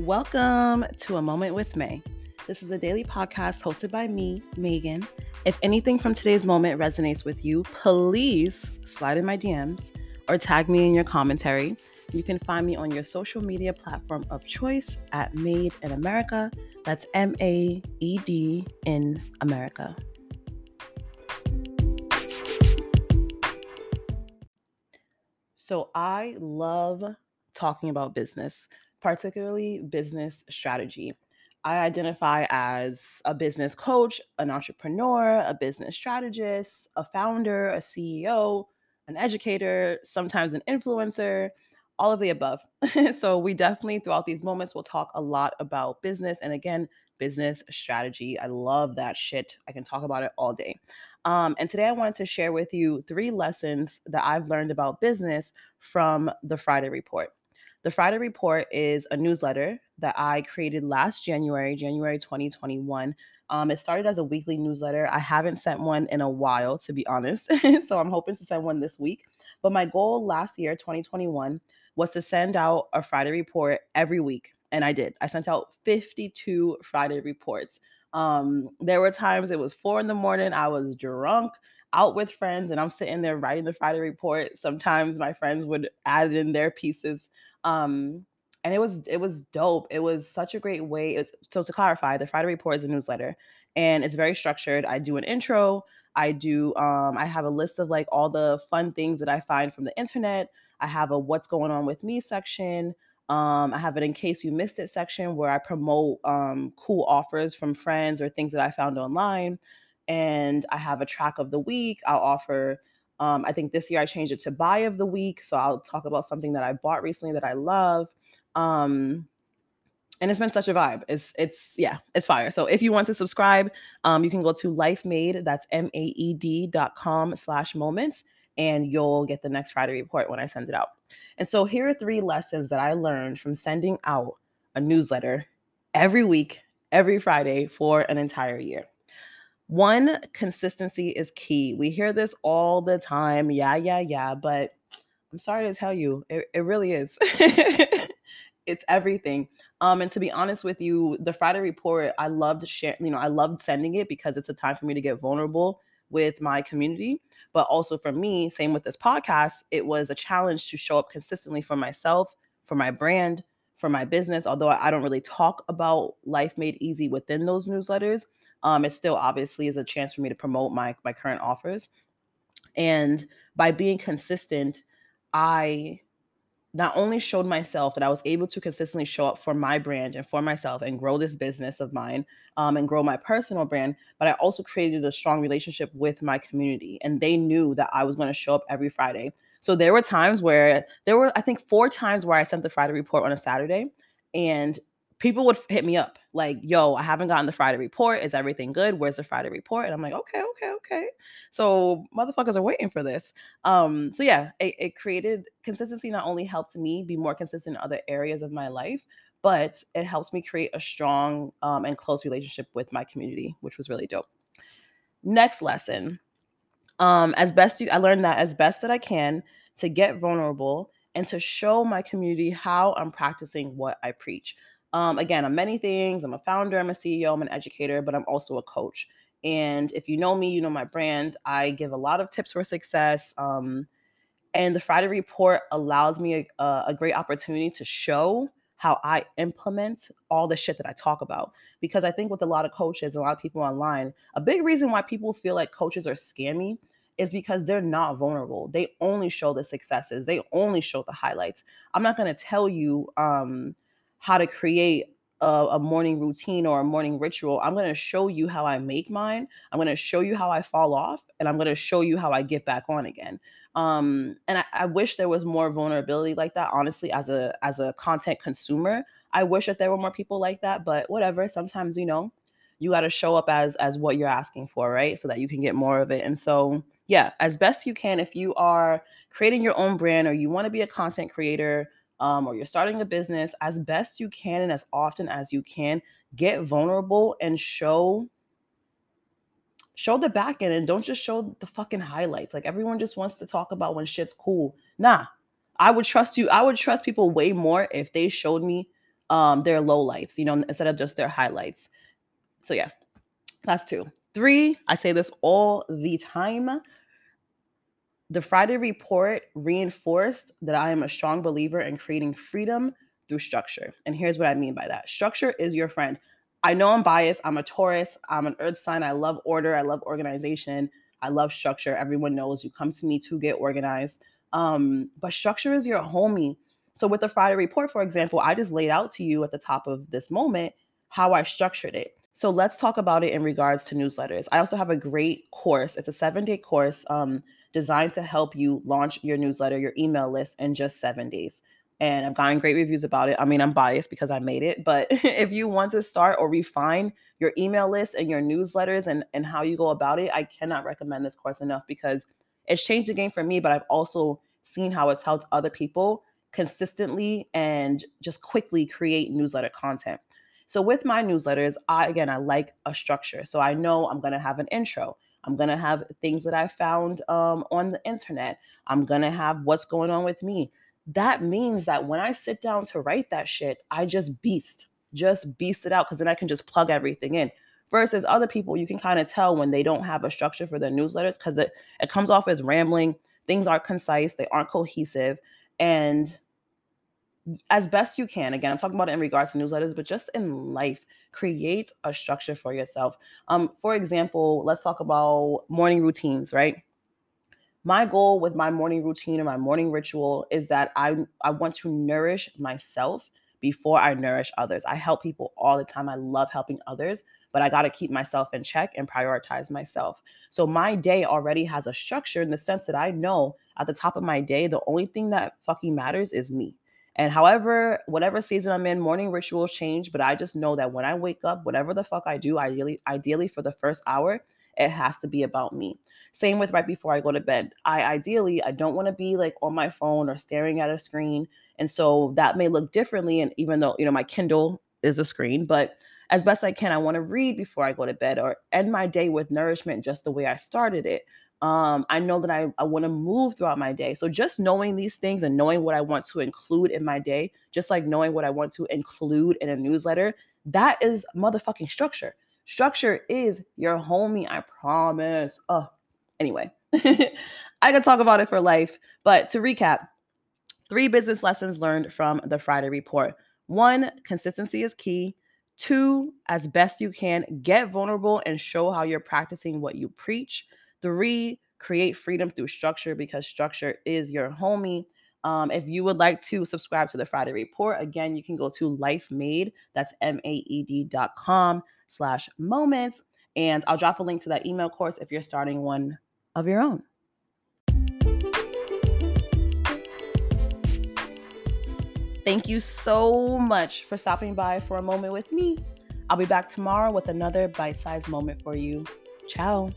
Welcome to A Moment with Mae. This is a daily podcast hosted by me, Maegan. If anything from today's moment resonates with you, please slide in my DMs or tag me in your commentary. You can find me on your social media platform of choice at Maed in America. That's M A E D in America. So, I love talking about business, particularly business strategy. I identify as a business coach, an entrepreneur, a business strategist, a founder, a CEO, an educator, sometimes an influencer, all of the above. so, we definitely, throughout these moments, will talk a lot about business and again, business strategy. I love that shit. I can talk about it all day. Um, and today I wanted to share with you three lessons that I've learned about business from the Friday Report. The Friday Report is a newsletter that I created last January, January 2021. Um, it started as a weekly newsletter. I haven't sent one in a while, to be honest. so I'm hoping to send one this week. But my goal last year, 2021, was to send out a Friday report every week. And I did. I sent out 52 Friday reports. Um, there were times it was four in the morning. I was drunk out with friends and I'm sitting there writing the Friday report. Sometimes my friends would add in their pieces. Um, and it was it was dope. It was such a great way. So to clarify, the Friday report is a newsletter and it's very structured. I do an intro. I do um, I have a list of like all the fun things that I find from the internet. I have a what's going on with me section. Um, I have an in case you missed it section where I promote um, cool offers from friends or things that I found online. And I have a track of the week. I'll offer um, I think this year I changed it to buy of the week. So I'll talk about something that I bought recently that I love. Um, and it's been such a vibe. It's it's yeah, it's fire. So if you want to subscribe, um, you can go to Life Maed. that's M-A-E-D dot com slash moments, and you'll get the next Friday report when I send it out. And so here are three lessons that I learned from sending out a newsletter every week, every Friday for an entire year. One, consistency is key. We hear this all the time. Yeah, yeah, yeah. But I'm sorry to tell you, it, it really is. it's everything. Um, and to be honest with you, the Friday report, I loved sharing, you know, I loved sending it because it's a time for me to get vulnerable with my community. But also for me, same with this podcast, it was a challenge to show up consistently for myself, for my brand, for my business. Although I don't really talk about life maed easy within those newsletters, um, it still obviously is a chance for me to promote my my current offers. And by being consistent, I not only showed myself that I was able to consistently show up for my brand and for myself and grow this business of mine um, and grow my personal brand, but I also created a strong relationship with my community. And they knew that I was going to show up every Friday. So there were times where there were, I think, four times where I sent the Friday report on a Saturday. And people would hit me up like, yo, I haven't gotten the Friday report. Is everything good? Where's the Friday report? And I'm like, okay, okay, okay. So motherfuckers are waiting for this. Um, so yeah, it, it created consistency not only helped me be more consistent in other areas of my life, but it helped me create a strong um, and close relationship with my community, which was really dope. Next lesson. Um, as best you I learned that as best that I can to get vulnerable and to show my community how I'm practicing what I preach. Um, again, I'm many things. I'm a founder, I'm a CEO, I'm an educator, but I'm also a coach. And if you know me, you know my brand. I give a lot of tips for success. Um, and the Friday report allows me a, a great opportunity to show how I implement all the shit that I talk about. Because I think with a lot of coaches, a lot of people online, a big reason why people feel like coaches are scammy is because they're not vulnerable. They only show the successes, they only show the highlights. I'm not going to tell you, um, how to create a, a, morning routine or a morning ritual. I'm going to show you how I make mine. I'm going to show you how I fall off, and I'm going to show you how I get back on again. Um, and I, I wish there was more vulnerability like that. Honestly, as a as a content consumer, I wish that there were more people like that. But whatever. Sometimes you know, you got to show up as as what you're asking for, right? So that you can get more of it. And so yeah, as best you can, if you are creating your own brand or you want to be a content creator um, or you're starting a business, as best you can and as often as you can, get vulnerable and show show the back end and don't just show the fucking highlights. Like everyone just wants to talk about when shit's cool. Nah, I would trust you. I would trust people way more if they showed me um, their lowlights, you know, instead of just their highlights. So yeah, that's two. Three, I say this all the time. The Friday report reinforced that I am a strong believer in creating freedom through structure. And here's what I mean by that structure is your friend. I know I'm biased. I'm a Taurus. I'm an earth sign. I love order. I love organization. I love structure. Everyone knows you come to me to get organized. Um, but structure is your homie. So with the Friday report, for example, I just laid out to you at the top of this moment how I structured it. So let's talk about it in regards to newsletters. I also have a great course. It's a seven day course um, designed to help you launch your newsletter, your email list in just seven days. And I've gotten great reviews about it. I mean, I'm biased because I made it, but if you want to start or refine your email list and your newsletters and, and how you go about it, I cannot recommend this course enough because it's changed the game for me, but I've also seen how it's helped other people consistently and just quickly create newsletter content. So with my newsletters, I again I like a structure. So I know I'm gonna have an intro. I'm gonna have things that I found um, on the internet. I'm gonna have what's going on with me. That means that when I sit down to write that shit, I just beast, just beast it out because then I can just plug everything in. Versus other people, you can kind of tell when they don't have a structure for their newsletters because it, it comes off as rambling. Things aren't concise, they aren't cohesive. And as best you can, again, I'm talking about it in regards to newsletters, but just in life, create a structure for yourself. Um, for example, let's talk about morning routines, right? My goal with my morning routine or my morning ritual is that I, I want to nourish myself before I nourish others. I help people all the time. I love helping others, but I got to keep myself in check and prioritize myself. So my day already has a structure in the sense that I know at the top of my day, the only thing that fucking matters is me. And however, whatever season I'm in, morning rituals change, but I just know that when I wake up, whatever the fuck I do, ideally, ideally for the first hour, it has to be about me. Same with right before I go to bed. I ideally I don't want to be like on my phone or staring at a screen. And so that may look differently. And even though, you know, my Kindle is a screen, but as best I can, I want to read before I go to bed or end my day with nourishment just the way I started it. Um, I know that I, I want to move throughout my day. So just knowing these things and knowing what I want to include in my day, just like knowing what I want to include in a newsletter, that is motherfucking structure. Structure is your homie, I promise. Oh, anyway, I could talk about it for life. But to recap, three business lessons learned from the Friday report. One, consistency is key. Two, as best you can, get vulnerable and show how you're practicing what you preach. Three, create freedom through structure because structure is your homie. Um, if you would like to subscribe to the Friday Report, again, you can go to Life Maed. That's M-A-E-D dot com slash moments. And I'll drop a link to that email course if you're starting one of your own. Thank you so much for stopping by for a moment with me. I'll be back tomorrow with another bite sized moment for you. Ciao.